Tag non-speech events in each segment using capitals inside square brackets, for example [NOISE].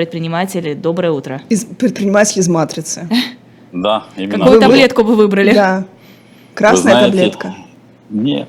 предприниматели, доброе утро. Из, предприниматель из матрицы. [LAUGHS] Да, именно. Какую Вы- таблетку бы выбрали? Да. Красная знаете, таблетка. Нет.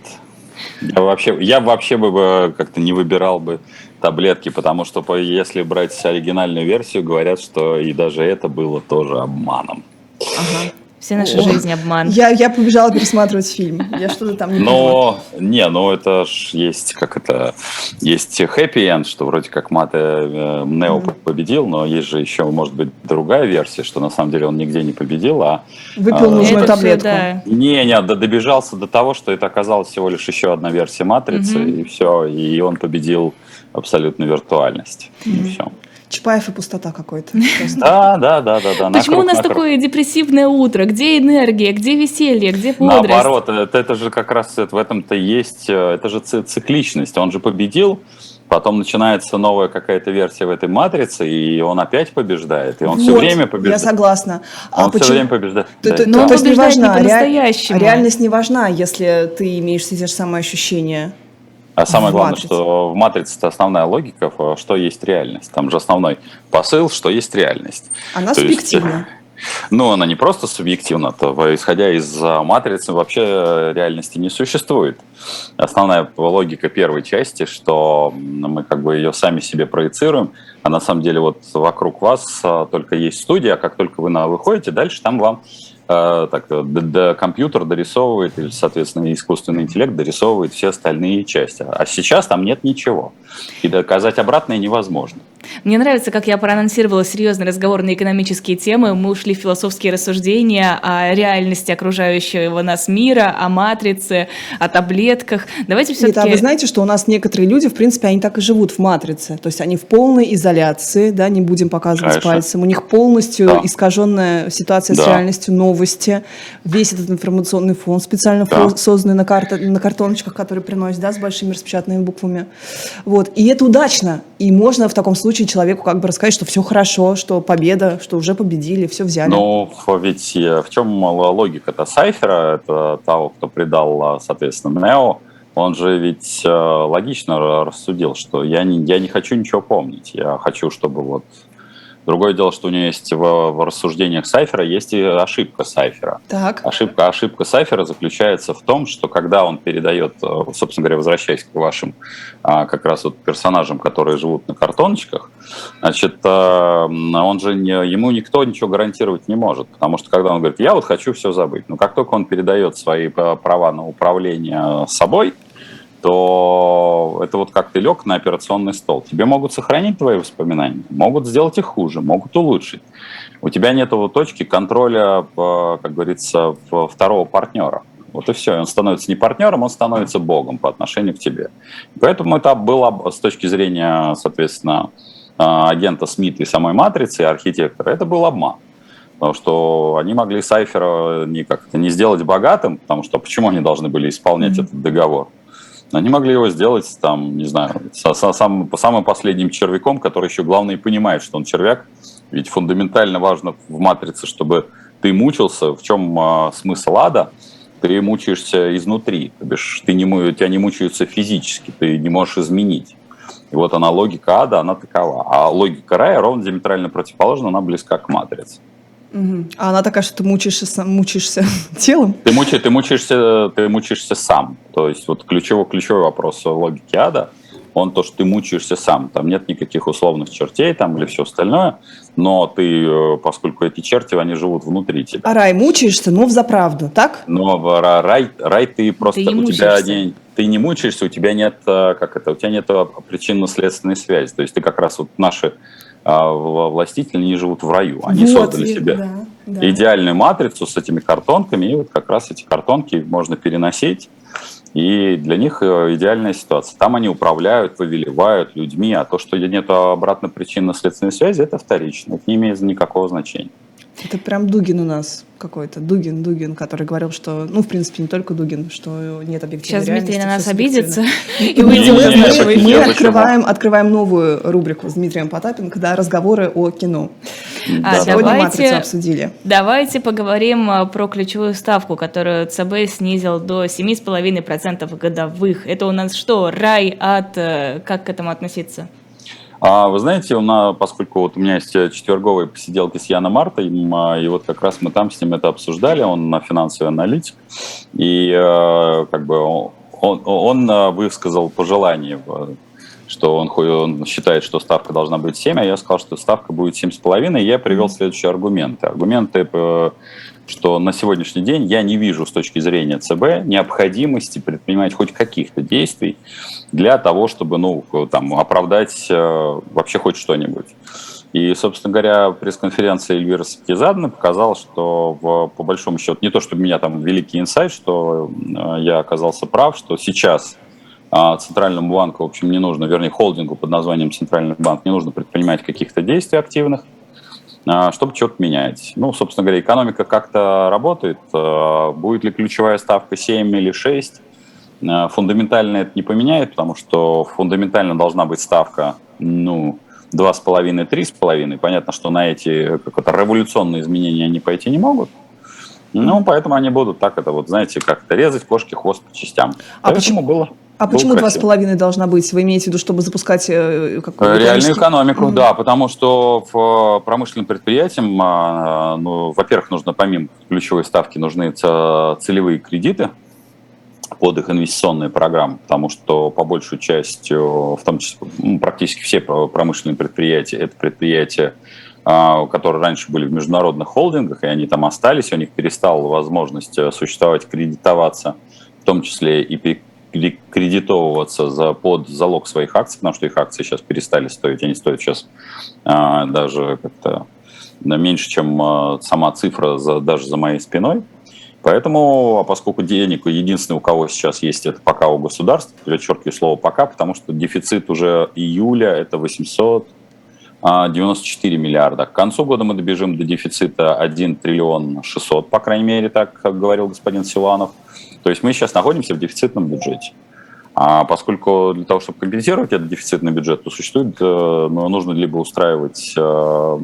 Я вообще, я вообще бы бы как-то не выбирал бы таблетки, потому что по- если брать оригинальную версию, говорят, что и даже это было тоже обманом. Ага. Все наши О, жизни обман. Я, я побежала пересматривать фильм. Я что-то там не поняла. Но, не, ну это ж есть, как это, есть happy end, что вроде как Мате э, Нео Мгм. победил, но есть же еще, может быть, другая версия, что на самом деле он нигде не победил, а Выпил а, нужную таблетку. да. Не, не, добежался до того, что это оказалось всего лишь еще одна версия матрицы, Мгм. и все, и он победил абсолютно виртуальность. И Мгм. все. Чапаев и пустота какой-то. [LAUGHS] Да, да, да, да, да. Почему у нас такое депрессивное утро? Где энергия? Где веселье? Где бодрость? Наоборот, это, это же как раз в этом-то есть, э, это же ци- цикличность. Он же победил, потом начинается новая какая-то версия в этой матрице, и он опять побеждает, и он все время Я побеждает. согласно. А Он все время побеждает. То- Да, то- Но да. то есть не по-настоящему. Реальность не важна, если ты имеешь все те же самые ощущения. А самое в главное, матрице. что в матрице основная логика, в- что есть реальность. Там же основной посыл, что есть реальность. Она То есть, субъективна. [LAUGHS] Ну, она не просто субъективна, то, э, исходя из а, матрицы, вообще э, реальности не существует. Основная логика первой части, что мы как бы ее сами себе проецируем, а на самом деле вот вокруг вас только есть студия, а как только вы на выходите, дальше там вам э, так, э, д- д- компьютер дорисовывает, или, соответственно, искусственный интеллект дорисовывает все остальные части. А сейчас там нет ничего. И доказать обратное невозможно. Мне нравится, как я проанонсировала серьезный разговор на экономические темы. Мы ушли в философские рассуждения о реальности окружающего нас мира, о матрице, о таблетках. Давайте Нет, а все-таки... вы знаете, что у нас некоторые люди, в принципе, они так и живут в матрице. То есть они в полной изоляции, да, не будем показывать Конечно. пальцем. У них полностью Да. искаженная ситуация с Да. реальностью, новости, весь этот информационный фон, специально Да. созданный на, карта- на картоночках, которые приносят, да, с большими распечатанными буквами. Вот. И это удачно. И можно в таком случае человеку как бы рассказать, что все хорошо, что победа, что уже победили, все взяли. Ну, ведь э, в чем логика-то? Сайфера, это того, кто предал, а, соответственно, Нео, он же ведь э, логично рассудил, что я не, я не хочу ничего помнить, я хочу, чтобы вот... Другое дело, что у него есть в, в рассуждениях Сайфера есть и ошибка Сайфера. Так. Ошибка, ошибка Сайфера заключается в том, что когда он передает, э, собственно говоря, возвращаясь к вашим а, как раз вот персонажам, которые живут на картоночках, значит, э, он же не, ему никто ничего гарантировать не может, потому что когда он говорит, я вот хочу все забыть, но как только он передает свои э, права на управление собой, то это вот как ты лег на операционный стол. Тебе могут сохранить твои воспоминания, могут сделать их хуже, могут улучшить. У тебя нет вот точки контроля, э, как говорится, второго партнера. Вот и все. И он становится не партнером, он становится богом по отношению к тебе. Поэтому это было с точки зрения, соответственно, э, агента Смита и самой матрицы, и архитектора, это был обман. Потому что они могли Сайфера не как-то не сделать богатым, потому что почему они должны были исполнять Мгм. этот договор? Они могли его сделать, там, не знаю, со, со по самым последним червяком, который еще, главное, понимает, что он червяк. Ведь фундаментально важно в матрице, чтобы ты мучился. В чем а, смысл ада? Ты мучаешься изнутри. То бишь, ты не, тебя не мучаются физически, ты не можешь изменить. И вот она, логика ада, она такова. А логика рая ровно диаметрально противоположна, она близка к матрице. А она такая, что ты мучаешься, сам- мучаешься [LAUGHS] телом? Ты, мучи- ты, мучаешься, ты мучаешься сам. То есть вот ключевой, ключевой вопрос логики ада, он то, что ты мучаешься сам. Там нет никаких условных чертей там или все остальное, но ты, э, поскольку эти черти, они живут внутри тебя. А рай мучаешься, но в заправду, так? Но рай, рай ты просто, не у тебя мучаешься. не, ты не мучаешься, у тебя нет, э, как это, у тебя нет э, причинно-следственной связи. То есть ты как раз вот наши властители, они живут в раю. Они Вот, создали и- себе да, да. идеальную матрицу с этими картонками, и вот как раз эти картонки можно переносить, и для них э, идеальная ситуация. Там они управляют, повелевают людьми, а то, что нет обратно причинно-следственной связи, это вторично, это не имеет никакого значения. Это прям Дугин у нас какой-то. Дугин, Дугин, который говорил, что, ну, в принципе, не только Дугин, что нет объективной Сейчас Дмитрий на нас обидится [LAUGHS] и выйдем из нашего Мы открываем, открываем новую рубрику с Дмитрием Потапенко, да, разговоры о кино. А, Да. Сегодня давайте- «Матрицу» обсудили. Давайте поговорим а, про ключевую ставку, которую ЦБ снизил до 7,5% годовых. Это у нас что, рай, ад? э, Как к этому относиться? А вы знаете, у нас, поскольку вот у меня есть четверговые посиделки с Яном Мартой, и вот как раз мы там с ним это обсуждали, он на финансовый аналитик, и как бы он, он высказал пожелание что он, он считает, что ставка должна быть 7, а я сказал, что ставка будет 7,5, и я привел следующие аргументы. Аргументы, э, что на сегодняшний день я не вижу с точки зрения ЦБ необходимости предпринимать хоть каких-то действий для того, чтобы ну, там, оправдать э, вообще хоть что-нибудь. И, собственно говоря, пресс-конференция Эльвира Сапкизадна показала, что в, по большому счету, не то чтобы меня там великий инсайт, что э, я оказался прав, что сейчас а Центральному банку, в общем, не нужно, вернее, холдингу под названием Центральный банк, не нужно предпринимать каких-то действий активных, чтобы что-то менять. Ну, собственно говоря, экономика как-то работает. Будет ли ключевая ставка 7 или 6? Фундаментально это не поменяет, потому что фундаментально должна быть ставка, ну, 2,5-3,5. Понятно, что на эти как-то революционные изменения они пойти не могут. Ну, поэтому они будут так это вот, знаете, как-то резать кошки хвост по частям. А Поэтому почему было? А почему два с половиной должна быть? Вы имеете в виду, чтобы запускать э, какую-то... Реальную экономику, mm-hmm. да, потому что в э, промышленным предприятиям, а, ну, во-первых, нужно помимо ключевой ставки, нужны целевые кредиты под их инвестиционные программы, потому что по большей части, в том числе практически все промышленные предприятия, это предприятия, а, которые раньше были в международных холдингах, и они там остались, у них перестала возможность э, существовать, кредитоваться, в том числе и кредитовываться за, под залог своих акций, потому что их акции сейчас перестали стоить, они стоят сейчас а, даже как-то меньше, чем а, сама цифра за, даже за моей спиной. Поэтому, а поскольку денег единственный, у кого сейчас есть, это пока у государства, подчеркиваю слово «пока», потому что дефицит уже июля – это 894 а, миллиарда. К концу года мы добежим до дефицита 1 триллион 600, по крайней мере, так говорил господин Силанов. То есть мы сейчас находимся в дефицитном бюджете. А поскольку для того, чтобы компенсировать этот дефицитный бюджет, то существует, э, ну, нужно либо устраивать э,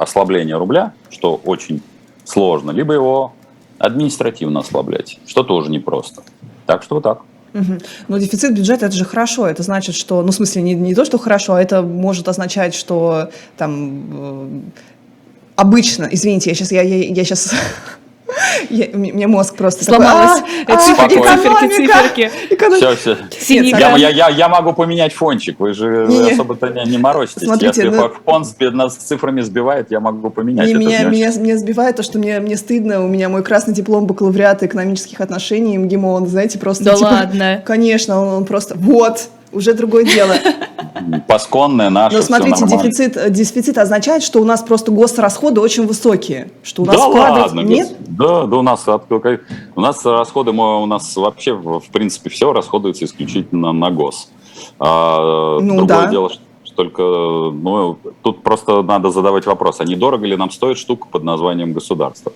ослабление рубля, что очень сложно, либо его административно ослаблять, что тоже непросто. Так что вот так. Угу. Но дефицит бюджета это же хорошо. Это значит, что, ну, в смысле, не, не то, что хорошо, а это может означать, что там э, обычно, извините, я сейчас, я, я, я сейчас Я, мне мозг просто сломалось. Такой, а, циферки, а, циферки, циферки. Экономика. Все, все. Я, я, я, я могу поменять фончик, вы же не, особо-то не, не морочитесь. Смотрите, Если ну, фон нас цифрами сбивает, я могу поменять. Не, меня, меня, меня сбивает то, что мне, мне стыдно. У меня мой красный диплом бакалавриата экономических отношений МГИМО, он, знаете, просто... Да типа, ладно? Конечно, он, он просто... Вот, уже другое дело. [LAUGHS] Пасконное наше. Но смотрите, дефицит, э, дефицит означает, что у нас просто госрасходы очень высокие. Что у нас да ладно, нет? Да, да у нас, у нас расходы, у нас вообще, в принципе, все расходуется исключительно на гос. А, ну, другое да. дело, что только ну, тут просто надо задавать вопрос, а не дорого ли нам стоит штука под названием государство?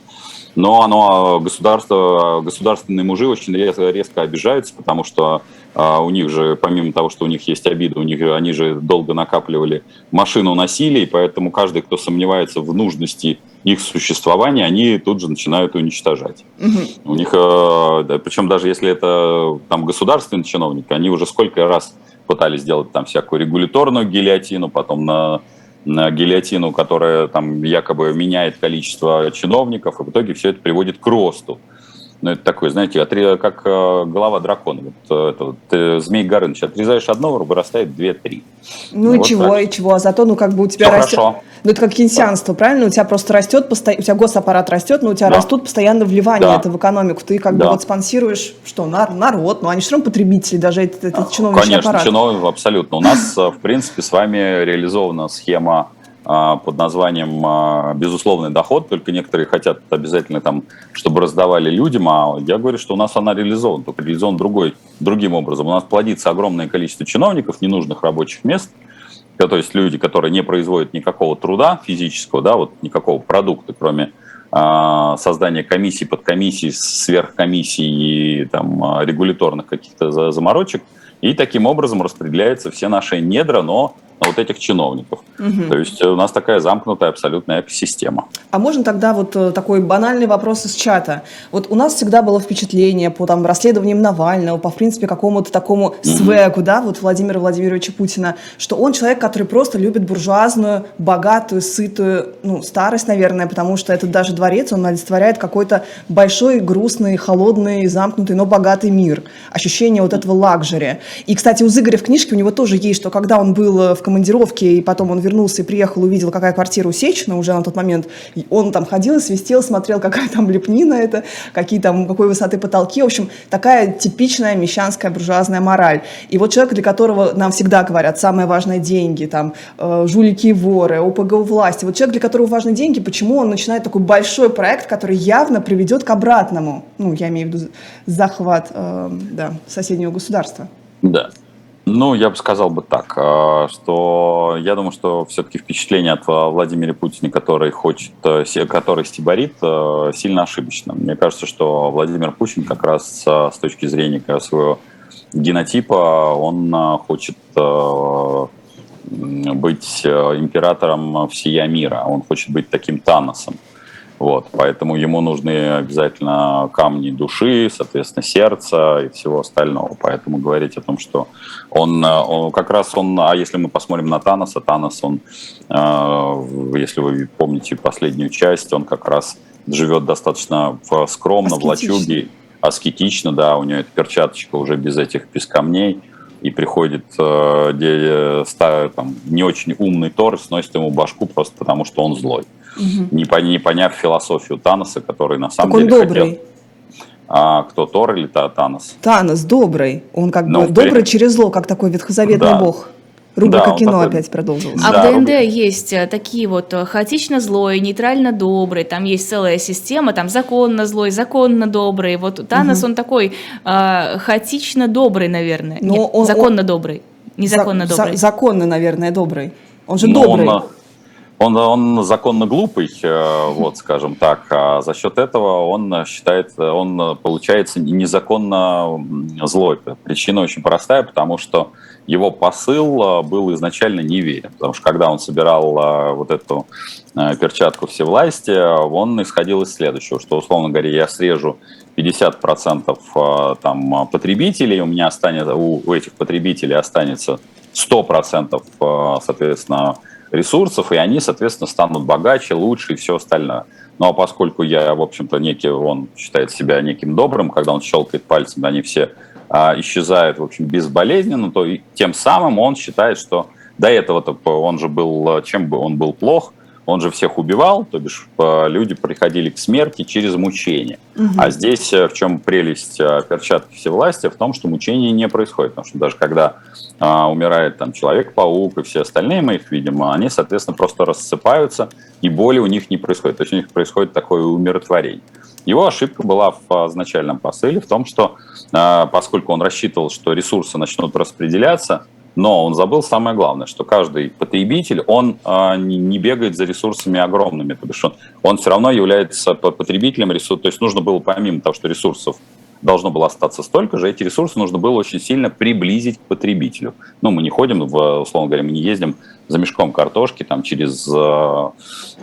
Но оно, государство, государственные мужи очень резко, резко обижаются, потому что а у них же, помимо того, что у них есть обиды, у них они же долго накапливали машину насилия, и поэтому каждый, кто сомневается в нужности их существования, они тут же начинают уничтожать. Угу. У них, э, да, причем даже если это там государственный чиновник, они уже сколько раз пытались сделать там всякую регуляторную гильотину, потом на на гильотину, которая там якобы меняет количество чиновников, и в итоге все это приводит к росту. Ну, это такой, знаете, как э, голова дракона. Вот, э, это, вот, ты, Змей Горыныч, отрезаешь одного, вырастает две-три. Ну, ну и вот чего, так. и чего, а зато, ну, как бы у тебя Все растет... Хорошо. Ну, это как кейнсианство, да. правильно? У тебя просто растет, посто... у тебя госаппарат растет, но у тебя да. растут постоянно вливания да. это в экономику. Ты как да. бы вот спонсируешь, что, народ, ну, они все равно потребители, даже этот, этот чиновничий Конечно, аппарат. Конечно, абсолютно. У нас, э, в принципе, с вами реализована схема а, под названием а, «безусловный доход», только некоторые хотят обязательно, там, чтобы раздавали людям, а я говорю, что у нас она реализована, только реализована другой, другим образом. У нас плодится огромное количество чиновников, ненужных рабочих мест, то есть люди, которые не производят никакого труда физического, да, вот никакого продукта, кроме а, создания комиссий, подкомиссий, сверхкомиссий и там, регуляторных каких-то заморочек, и таким образом распределяются все наши недра, но вот этих чиновников. Угу. То есть у нас такая замкнутая абсолютная экосистема. А можно тогда вот э, такой банальный вопрос из чата. Вот у нас всегда было впечатление по там расследованиям Навального, по, в принципе, какому-то такому угу. свеку, да, вот Владимира Владимировича Путина, что он человек, который просто любит буржуазную, богатую, сытую, ну, старость, наверное, потому что этот даже дворец, он олицетворяет какой-то большой, грустный, холодный, замкнутый, но богатый мир. Ощущение вот этого лакжери. И, кстати, у Зыгоря в книжке у него тоже есть, что когда он был э, в командировке, и потом он вернулся и приехал, увидел, какая квартира у Сечина уже на тот момент, он там ходил и свистел, смотрел, какая там лепнина это, какие там, какой высоты потолки. В общем, такая типичная мещанская буржуазная мораль. И вот человек, для которого нам всегда говорят, самое важное – деньги, там, э, жулики и воры, ОПГ у власти. Вот человек, для которого важны деньги, почему он начинает такой большой проект, который явно приведет к обратному, ну, я имею в виду захват э, да, соседнего государства? Да. Ну, я бы сказал бы так, э, что я думаю, что все-таки впечатление от Владимира Путина, который хочет, э, который стиборит, э, сильно ошибочно. Мне кажется, что Владимир Путин как раз с точки зрения своего генотипа, он хочет быть императором всея мира, он хочет быть таким Таносом. Вот, поэтому ему нужны обязательно камни души, соответственно, сердца и всего остального. Поэтому говорить о том, что он, он как раз он, а если мы посмотрим на Таноса, Танос, он, э, если вы помните последнюю часть, он как раз живет достаточно скромно, в лачуге, аскетично, да, у него эта перчаточка уже без этих, без камней, и приходит э, где, ставит, там, не очень умный Тор, сносит ему башку просто потому, что он злой угу. не, не поняв философию Таноса, который на самом так деле он добрый. хотел... А, кто, Тор или Танос? Танос добрый. Он как ну, бы добрый при... через зло, как такой ветхозаветный да. бог. Рубрика да, кино такой... опять продолжилась. А да, в ДНД рубрика. есть э, такие вот э, хаотично злой, нейтрально добрый, там есть целая система, там законно злой, законно добрый. Вот Танос, угу. он такой э, хаотично добрый, наверное. Но Нет, он, законно он... добрый. Незаконно за, добрый. За, законно, наверное, добрый. Он же Но добрый. Он, он, он законно глупый, э, вот, скажем так, а за счет этого он считает, он получается незаконно злой. Причина очень простая, потому что его посыл э, был изначально неверен, потому что когда он собирал э, вот эту перчатку всевластия, он исходил из следующего, что, условно говоря, я срежу 50% там, потребителей, у меня останется, у, этих потребителей останется 100%, соответственно, ресурсов, и они, соответственно, станут богаче, лучше и все остальное. Ну а поскольку я, в общем-то, некий, он считает себя неким добрым, когда он щелкает пальцем, они все а, исчезают, в общем, безболезненно, то и тем самым он считает, что до этого-то он же был, чем бы он был плох, он же всех убивал, то бишь люди приходили к смерти через мучение. Угу. А здесь э, в чем прелесть э, перчатки всевластия? В том, что мучение не происходит. Потому что даже когда а, умирает там Человек-паук и все остальные мы их видим, они, соответственно, просто рассыпаются, и боли у них не происходит. То есть у них происходит такое умиротворение. Его ошибка была в изначальном посыле в том, что а, поскольку он рассчитывал, что ресурсы начнут распределяться, но он забыл самое главное, что каждый потребитель, он э, не, бегает за ресурсами огромными, то бишь он, он все равно является потребителем ресурсов, то есть нужно было помимо того, что ресурсов должно было остаться столько же, эти ресурсы нужно было очень сильно приблизить к потребителю. Ну, мы не ходим, в, условно говоря, мы не ездим за мешком картошки там через, э,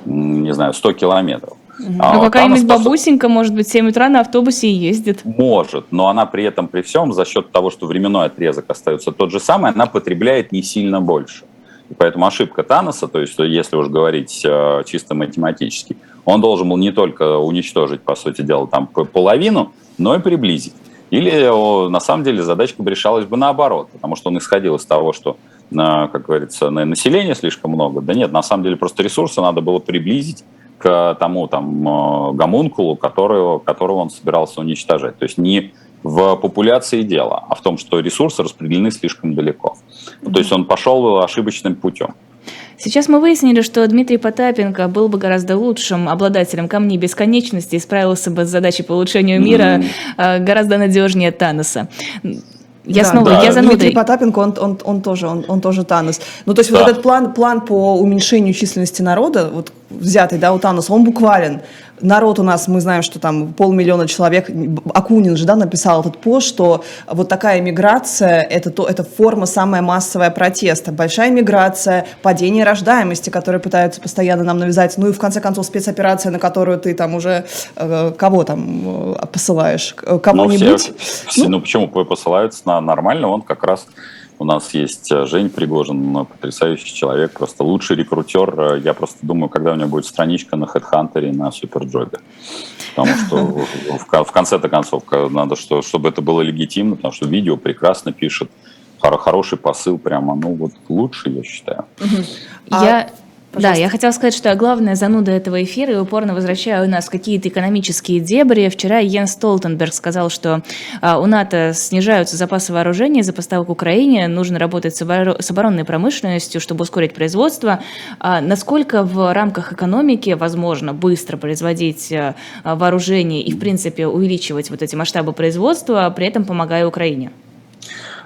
не знаю, 100 километров. А ну, какая-нибудь бабусенька, может быть, в 7 утра на автобусе и ездит. Может, но она при этом, при всем, за счет того, что временной отрезок остается тот же самый, она потребляет не сильно больше. И поэтому ошибка Таноса, то есть если уж говорить э, чисто математически, он должен был не только уничтожить, по сути дела, там половину, но и приблизить. Или на самом деле задачка бы решалась бы наоборот, потому что он исходил из того, что, э, как говорится, населения слишком много. Да нет, на самом деле просто ресурсы надо было приблизить к тому там э, гомункулу, которого, которого он собирался уничтожать. То есть не в популяции дело, а в том, что ресурсы распределены слишком далеко. То есть он пошел ошибочным путем. Сейчас мы выяснили, что Дмитрий Потапенко был бы гораздо лучшим обладателем камней бесконечности и справился бы с задачей по улучшению мира mm-hmm. гораздо надежнее Таноса. Я да, снова, да. я занудой. Дмитрий Потапенко, он, он, он, тоже, он, он тоже Танос. Ну, то есть да. вот этот план, план по уменьшению численности народа, вот взятый, да, у Таноса, он буквален. Народ у нас, мы знаем, что там полмиллиона человек, Акунин же, да, написал этот пост, что вот такая миграция, это, то, это форма самая массовая протеста. Большая миграция, падение рождаемости, которые пытаются постоянно нам навязать, ну и в конце концов спецоперация, на которую ты там уже э, кого там э, посылаешь, кого-нибудь. Ну, все, ну, ну почему посылаются на нормально, он как раз у нас есть э, Жень Пригожин, потрясающий человек, просто лучший рекрутер. Э, я просто думаю, когда у него будет страничка на HeadHunter и на Суперджобе. Потому что [LAUGHS] в конце-то концов надо, что, чтобы это было легитимно, потому что видео прекрасно пишет, хороший посыл прямо, ну вот лучше, я считаю. Я Пожалуйста. Да, я хотела сказать, что главная зануда этого эфира, и упорно возвращаю нас в какие-то экономические дебри. Вчера Йен Столтенберг сказал, что а, у НАТО снижаются запасы вооружения за поставку Украине, нужно работать с, оборонной промышленностью, чтобы ускорить производство. А, насколько в рамках экономики возможно быстро производить а, вооружение и, в принципе, увеличивать вот эти масштабы производства, при этом помогая Украине?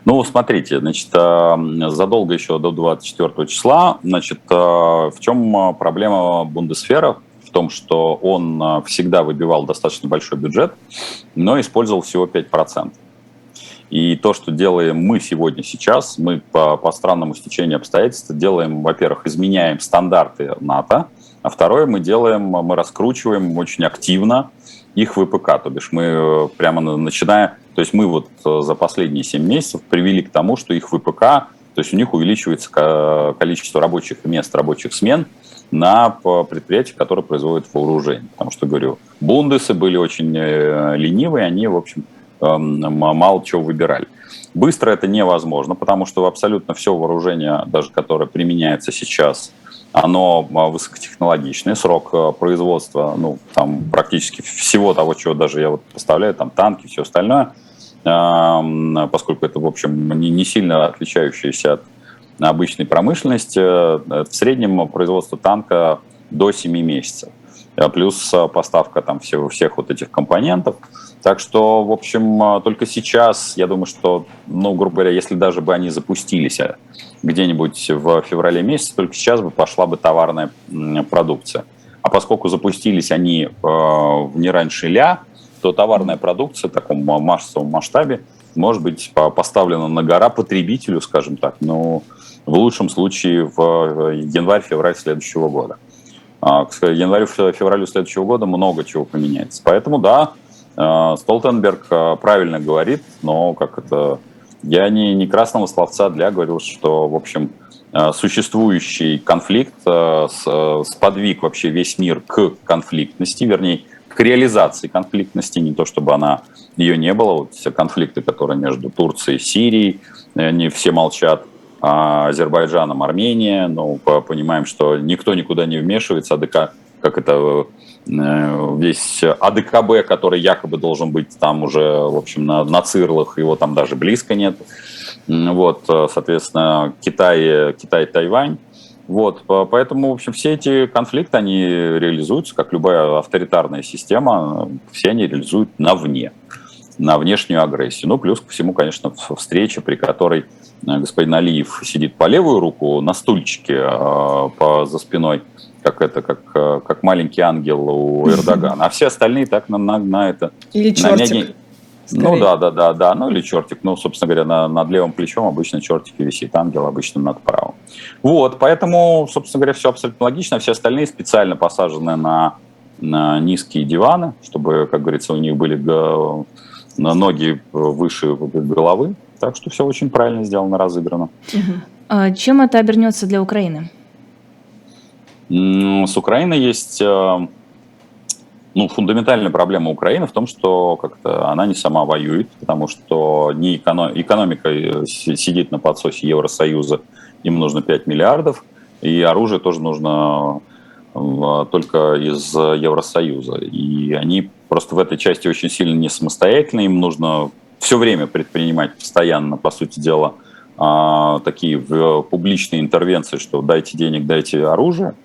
Ну, смотрите, значит, э, задолго еще до 24 числа, значит, э, в чем э, проблема Бундесфера? В том, что он всегда выбивал достаточно большой бюджет, но использовал всего 5%. И то, что делаем мы сегодня сейчас, мы по, по странному стечению обстоятельств делаем, во-первых, изменяем стандарты НАТО, а второе, мы делаем, мы раскручиваем очень активно их ВПК, то бишь мы прямо начиная то есть мы вот э, за последние 7 месяцев привели к тому, что их ВПК, то есть у них увеличивается количество рабочих мест, рабочих смен на предприятиях, которые производят вооружение. Потому что, говорю, бундесы были очень э, ленивые, они, в общем, эм, мало чего выбирали. Быстро это невозможно, потому что абсолютно все вооружение, даже которое применяется сейчас, оно высокотехнологичное, срок э, производства, ну, там практически всего того, чего даже я вот поставляю, там танки, все остальное – поскольку это, в общем, не, сильно отличающаяся от обычной промышленности. Э, в среднем производство танка до 7 месяцев. А плюс поставка там всего, всех вот этих компонентов. Так что, в общем, э, только сейчас, я думаю, что, ну, грубо говоря, если даже бы они запустились э, где-нибудь в феврале месяце, только сейчас бы пошла бы товарная продукция. А поскольку запустились они в не раньше ля, что товарная продукция в таком массовом масштабе может быть поставлена на гора потребителю, скажем так, но в лучшем случае в январь-февраль следующего года. А, к январю-февралю следующего года много чего поменяется. Поэтому да, а, Столтенберг а, правильно говорит, но как это... Я не, не красного словца для говорил, что, в общем, существующий конфликт сподвиг вообще весь мир к конфликтности, вернее, к реализации конфликтности, не то чтобы она ее не было. Вот все конфликты, которые между Турцией и Сирией, они все молчат, а Азербайджаном, Армения, ну, понимаем, что никто никуда не вмешивается, АДК, как это э, весь АДКБ, который якобы должен быть там уже, в общем, на, на цирлах, его там даже близко нет. Вот, соответственно, Китай, Китай, Тайвань. Вот, поэтому, в общем, все эти конфликты, они реализуются, как любая авторитарная система, все они реализуют на вне, на внешнюю агрессию. Ну, плюс ко всему, конечно, встреча, при которой э, господин Алиев сидит по левую руку на стульчике а, по, за спиной, как это, как, э, как маленький ангел у [LAUGHS] Эрдогана, а все остальные так на, на, на это... Или чертик. Скорее. Ну да, да, да, да, ну или чертик, ну, собственно говоря, на, над левым плечом обычно чертик висит, ангел обычно над правым. Вот, поэтому, собственно говоря, все абсолютно логично, все остальные специально посажены на, на низкие диваны, чтобы, как говорится, у них были ноги выше головы, так что все очень правильно сделано, разыграно. А чем это обернется для Украины? С Украиной есть э, ну, фундаментальная проблема Украины в том, что как-то она не сама воюет, потому что не эконом... экономика э, сидит на подсосе Евросоюза, им нужно 5 миллиардов, и оружие тоже нужно э, только из Евросоюза. И они просто в этой части очень сильно не самостоятельны, им нужно все время предпринимать постоянно, по сути дела, а, такие публичные интервенции, что дайте денег, дайте оружие,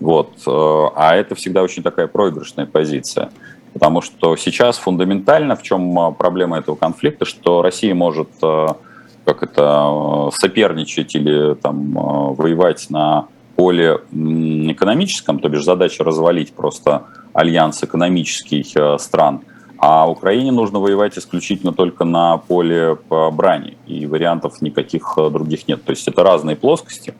вот. Э, а это всегда очень такая проигрышная позиция. Потому что сейчас фундаментально в чем э, проблема этого конфликта, что Россия может э, как это соперничать или там воевать на поле экономическом, то бишь задача развалить просто альянс экономический стран, а Украине нужно воевать исключительно только на поле брани, и вариантов никаких других нет. То есть это разные плоскости.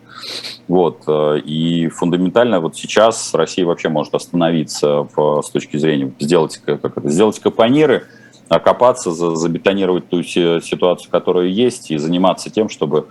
Вот. И фундаментально вот сейчас Россия вообще может остановиться в, с точки зрения сделать, как это, сделать капониры, окопаться, забетонировать ту ситуацию, которая есть, и заниматься тем, чтобы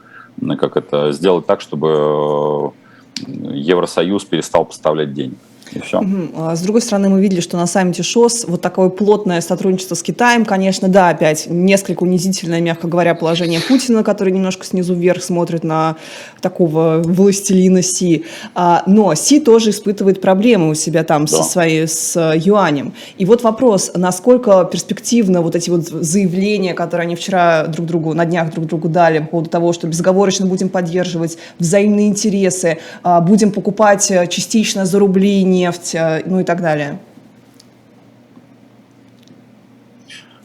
как это, сделать так, чтобы Евросоюз перестал поставлять денег. И все. Угу. С другой стороны, мы видели, что на саммите ШОС вот такое плотное сотрудничество с Китаем, конечно, да, опять несколько унизительное, мягко говоря, положение Путина, который немножко снизу вверх смотрит на такого властелина Си. А, но Си тоже испытывает проблемы у себя там да. со своей, с юанем. И вот вопрос, насколько перспективно вот эти вот заявления, которые они вчера друг другу, на днях друг другу дали по поводу того, что безоговорочно будем поддерживать взаимные интересы, а, будем покупать э, частично за рубли, нефть, э, ну и так далее?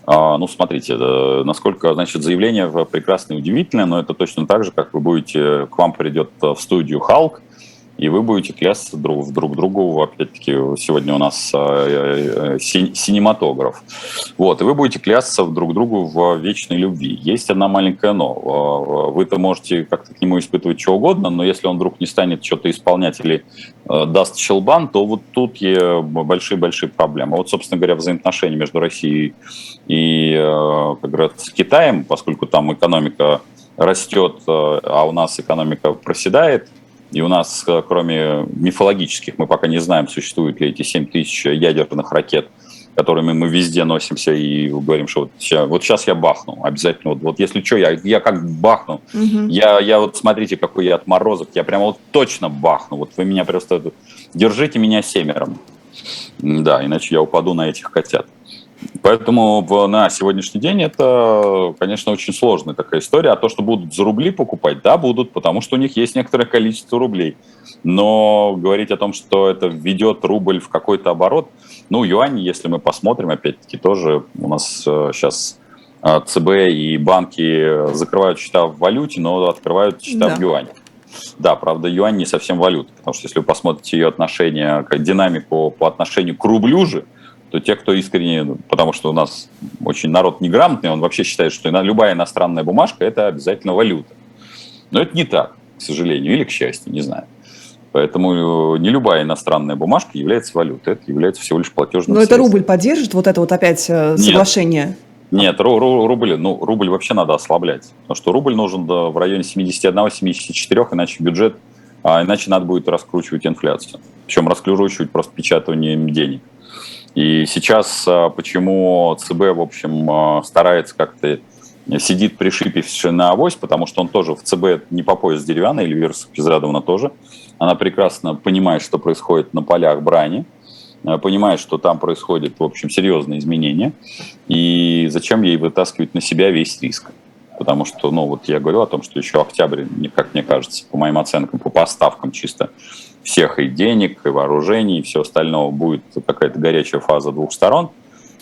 А, ну, смотрите, насколько, значит, заявление прекрасное и удивительное, но это точно так же, как вы будете, к вам придет в студию Халк, и вы будете клясться друг, друг другу. Опять-таки, сегодня у нас э, э, синематограф. Вот, и вы будете клясться друг другу в вечной любви. Есть одна маленькая но. Вы-то можете как-то к нему испытывать что угодно, но если он вдруг не станет что-то исполнять или э, даст щелбан, то вот тут большие-большие проблемы. Вот, собственно говоря, взаимоотношения между Россией и, как говорят, Китаем, поскольку там экономика растет, а у нас экономика проседает – и у нас, э, кроме мифологических, мы пока не знаем, существуют ли эти 7 тысяч ядерных ракет, которыми мы везде носимся и говорим, что вот сейчас, вот сейчас я бахну, обязательно. Вот, вот если что, я, я как бахну. Угу. Я, я вот смотрите, какой я отморозок, я прямо вот точно бахну. Вот вы меня просто держите меня семером. Да, иначе я упаду на этих котят. Поэтому на сегодняшний день это, конечно, очень сложная такая история. А то, что будут за рубли покупать, да, будут, потому что у них есть некоторое количество рублей. Но говорить о том, что это введет рубль в какой-то оборот, ну, юань, если мы посмотрим, опять-таки, тоже у нас сейчас э, ЦБ и банки закрывают счета в валюте, но открывают счета да. в юане. Да, правда, юань не совсем валюта, потому что если вы посмотрите ее отношение, динамику по отношению к рублю же, то те, кто искренне, ну, потому что у нас очень народ неграмотный, он вообще считает, что любая иностранная бумажка – это обязательно валюта. Но это не так, к сожалению, или к счастью, не знаю. Поэтому э, не любая иностранная бумажка является валютой, это является всего лишь платежным Но средством. это рубль поддержит вот это вот опять э, соглашение? Нет, нет ру, ру, рубль, ну, рубль вообще надо ослаблять. Потому что рубль нужен да, в районе 71-74, иначе бюджет, а иначе надо будет раскручивать инфляцию. Причем раскручивать просто печатанием денег. И сейчас а, почему ЦБ, в общем, а, старается как-то сидит пришипивший на авось, потому что он тоже в ЦБ не по пояс деревянный, Эльвира Безрадовна тоже. Она прекрасно понимает, что происходит на полях брани, а, понимает, что там происходят, в общем, серьезные изменения, и зачем ей вытаскивать на себя весь риск. Потому что, ну, вот я говорю о том, что еще октябрь, как мне кажется, по моим оценкам, по поставкам чисто всех и денег, и вооружений, и все остального будет какая-то горячая фаза двух сторон.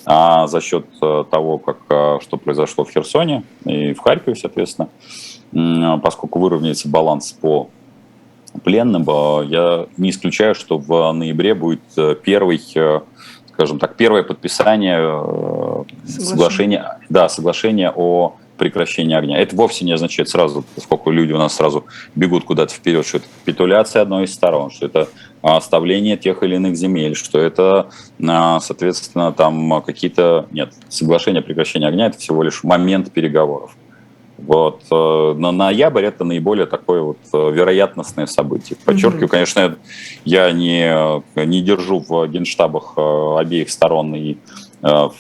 А за счет э, того, как, э, что произошло в Херсоне и в Харькове, соответственно, поскольку выровняется баланс по пленным, э, я не исключаю, что в ноябре будет первый, скажем так, первое подписание соглашения, да, соглашения о прекращения огня. Это вовсе не означает сразу, поскольку люди у нас сразу бегут куда-то вперед, что это капитуляция одной из сторон, что это оставление тех или иных земель, что это, а, соответственно, там какие-то... Нет, соглашение о прекращении огня – это всего лишь момент переговоров. Вот. Э, на ноябрь это наиболее такое вот э, вероятностное событие. Подчеркиваю, mm-hmm. конечно, я не, не держу в генштабах э, обеих сторон и,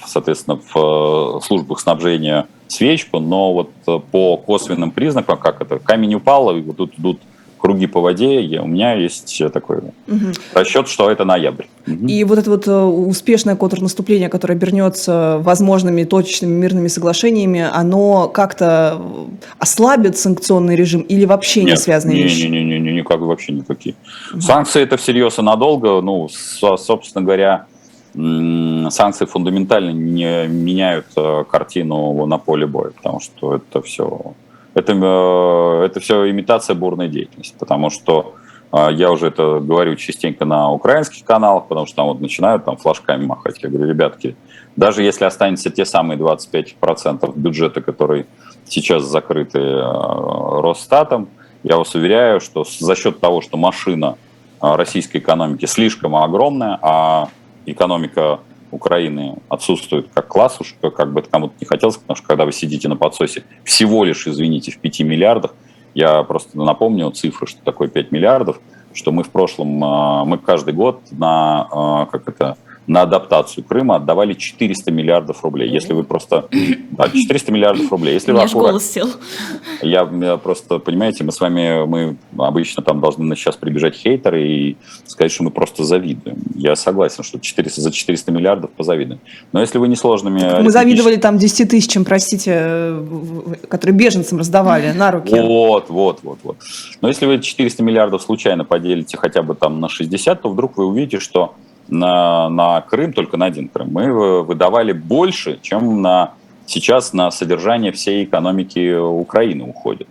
соответственно, в службах снабжения свечку, но вот э, по косвенным признакам, как это, камень упал, и вот тут идут круги по воде, я, у меня есть такой угу. расчет, что это ноябрь. Угу. И вот это вот э, успешное контрнаступление, которое обернется возможными точечными мирными соглашениями, оно как-то ослабит санкционный режим или вообще Нет, не связанные не, вещи? Не, не, не, не, никак вообще никакие. Угу. Санкции это всерьез и надолго, ну, собственно говоря, санкции фундаментально не меняют э, картину на поле боя, потому что это все это, э, это все имитация бурной деятельности, потому что А, я уже это говорю частенько на украинских каналах, потому что там вот начинают там флажками махать. Я говорю, ребятки, даже если останется те самые 25% бюджета, которые сейчас закрыты э, Росстатом, я вас уверяю, что за счет того, что машина э, российской экономики слишком огромная, а экономика Украины отсутствует как класс, уж как бы это кому-то не хотелось, потому что когда вы сидите на подсосе всего лишь, извините, в 5 миллиардах, я просто напомню цифры, что такое 5 миллиардов, что мы в прошлом, э, мы каждый год на, как это, на адаптацию Крыма отдавали 400 [COUGHS] миллиардов рублей. Если вы просто... Да, 400 миллиардов рублей. Если вы голос сел. Я, я просто, понимаете, мы с вами, мы обычно там должны сейчас прибежать хейтеры и сказать, что мы просто завидуем. Я согласен, что 400, за 400 миллиардов позавидуем. Но если вы не сложными... Мы завидовали там 10 тысячам, простите, которые беженцам раздавали на руки. Вот, вот, вот, вот. Но если вы 400 миллиардов случайно поделите хотя бы там на 60, то вдруг вы увидите, что на, на Крым, только на один Крым, мы выдавали больше, чем на, сейчас на содержание всей экономики Украины уходит.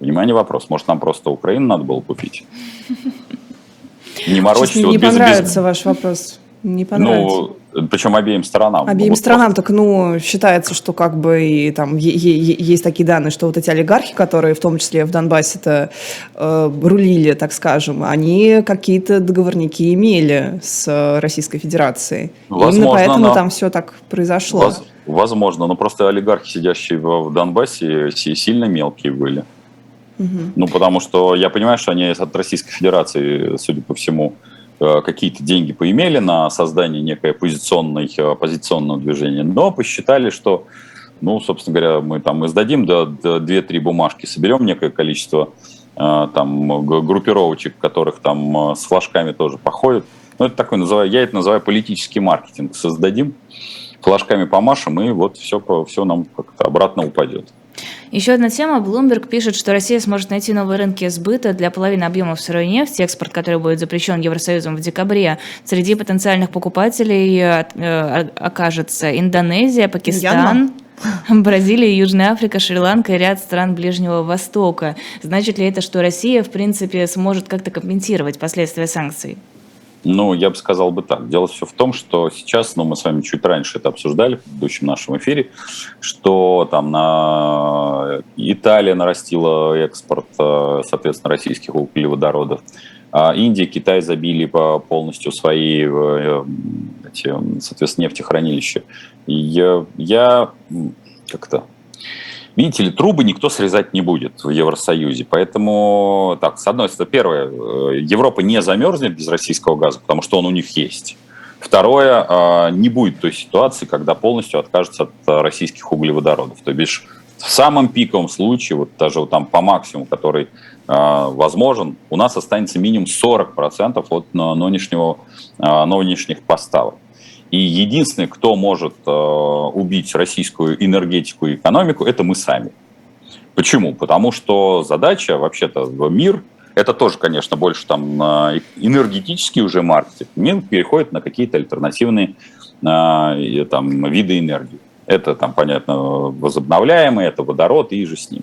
Внимание, вопрос. Может, нам просто Украину надо было купить? [LAUGHS] Не морочиться. Мне вот не без, понравится без... ваш вопрос. Не понравится. Ну, причем обеим сторонам. Обеим ну, сторонам, просто... так, ну, считается, что как бы и там есть такие данные, что вот эти олигархи, которые в том числе в Донбассе-то э, рулили, так скажем, они какие-то договорники имели с Российской Федерацией. Возможно, Именно поэтому но... там все так произошло. Воз... Возможно, но просто олигархи, сидящие в, Донбассе, сильно мелкие были. Угу. Ну, потому что я понимаю, что они от Российской Федерации, судя по всему, какие-то деньги поимели на создание некой оппозиционной, э, оппозиционного движения, но посчитали, что, ну, собственно говоря, мы там издадим до 2-3 бумажки, соберем некое количество э, там группировочек, которых там с флажками тоже походят. Ну, это такой, называю, я это называю политический маркетинг. Создадим, флажками помашем, и вот все, все нам как-то обратно упадет. Еще одна тема. Bloomberg пишет, что Россия сможет найти новые рынки сбыта для половины объемов сырой нефти, экспорт который будет запрещен Евросоюзом в декабре. Среди потенциальных покупателей э, э, окажется Индонезия, Пакистан, [LAUGHS] Бразилия, Южная Африка, Шри-Ланка и ряд стран Ближнего Востока. Значит ли это, что Россия, в принципе, сможет как-то компенсировать последствия санкций? Ну, я бы сказал бы так. Дело все в том, что сейчас, ну, мы с вами чуть раньше это обсуждали в предыдущем нашем эфире, что там на Италия нарастила экспорт, э, соответственно, российских углеводородов. А Индия, Китай забили по полностью свои э, эти, соответственно, нефтехранилища. И я как-то Видите ли, трубы никто срезать не будет в Евросоюзе. Поэтому, так, с одной стороны, первое, э, Европа не замерзнет без российского газа, потому что он у них есть. Второе, э, не будет той ситуации, когда полностью откажется от российских углеводородов. То бишь в самом пиковом случае, вот даже вот там по максимуму, который э, возможен, у нас останется минимум 40% от нынешнего, нынешних поставок. И единственный, кто может э, убить российскую энергетику и экономику, это мы сами. Почему? Потому что задача вообще-то мир, это тоже, конечно, больше там энергетический уже маркетинг, мир переходит на какие-то альтернативные э, там, виды энергии. Это, там, понятно, возобновляемые, это водород и же с ним.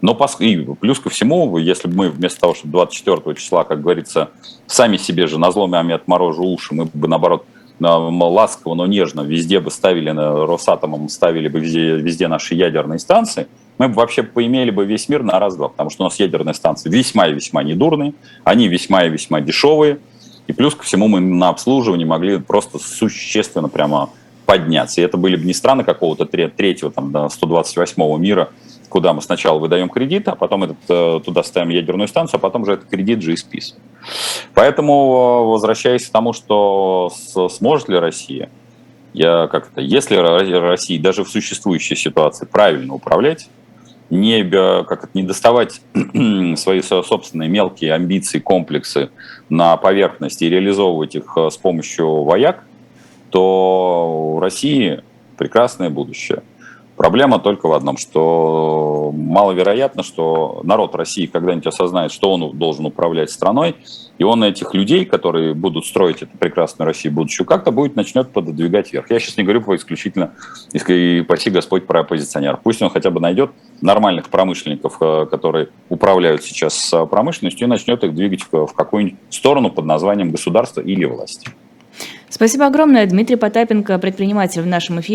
Но и плюс ко всему, если бы мы вместо того, чтобы 24 числа, как говорится, сами себе же на зломе отморожу уши, мы бы, наоборот, ласково, но нежно везде бы ставили, Росатомом ставили бы везде, везде наши ядерные станции, мы бы вообще поимели бы весь мир на раз-два, потому что у нас ядерные станции весьма и весьма недурные, они весьма и весьма дешевые, и плюс ко всему мы на обслуживании могли просто существенно прямо подняться. И это были бы не страны какого-то третьего, там, 128-го мира, куда мы сначала выдаем кредит, а потом этот, э, туда ставим ядерную станцию, а потом же этот кредит же и списываем. Поэтому, э, возвращаясь к тому, что сможет ли Россия, я как то если Россия даже в существующей ситуации правильно управлять, не, как это, не доставать [CLEARS THROAT] свои собственные мелкие амбиции, комплексы на поверхности и реализовывать их э, с помощью вояк, то у России прекрасное будущее. Проблема только в одном, что маловероятно, что народ России когда-нибудь осознает, что он должен управлять страной, и он этих людей, которые будут строить эту прекрасную Россию будущую, как-то будет начнет пододвигать вверх. Я сейчас не говорю по исключительно, и паси Господь про оппозиционеров. Пусть он хотя бы найдет нормальных промышленников, э, которые управляют сейчас промышленностью, и начнет их двигать в какую-нибудь сторону под названием государства или власти. Спасибо огромное. Дмитрий Потапенко, предприниматель в нашем эфире.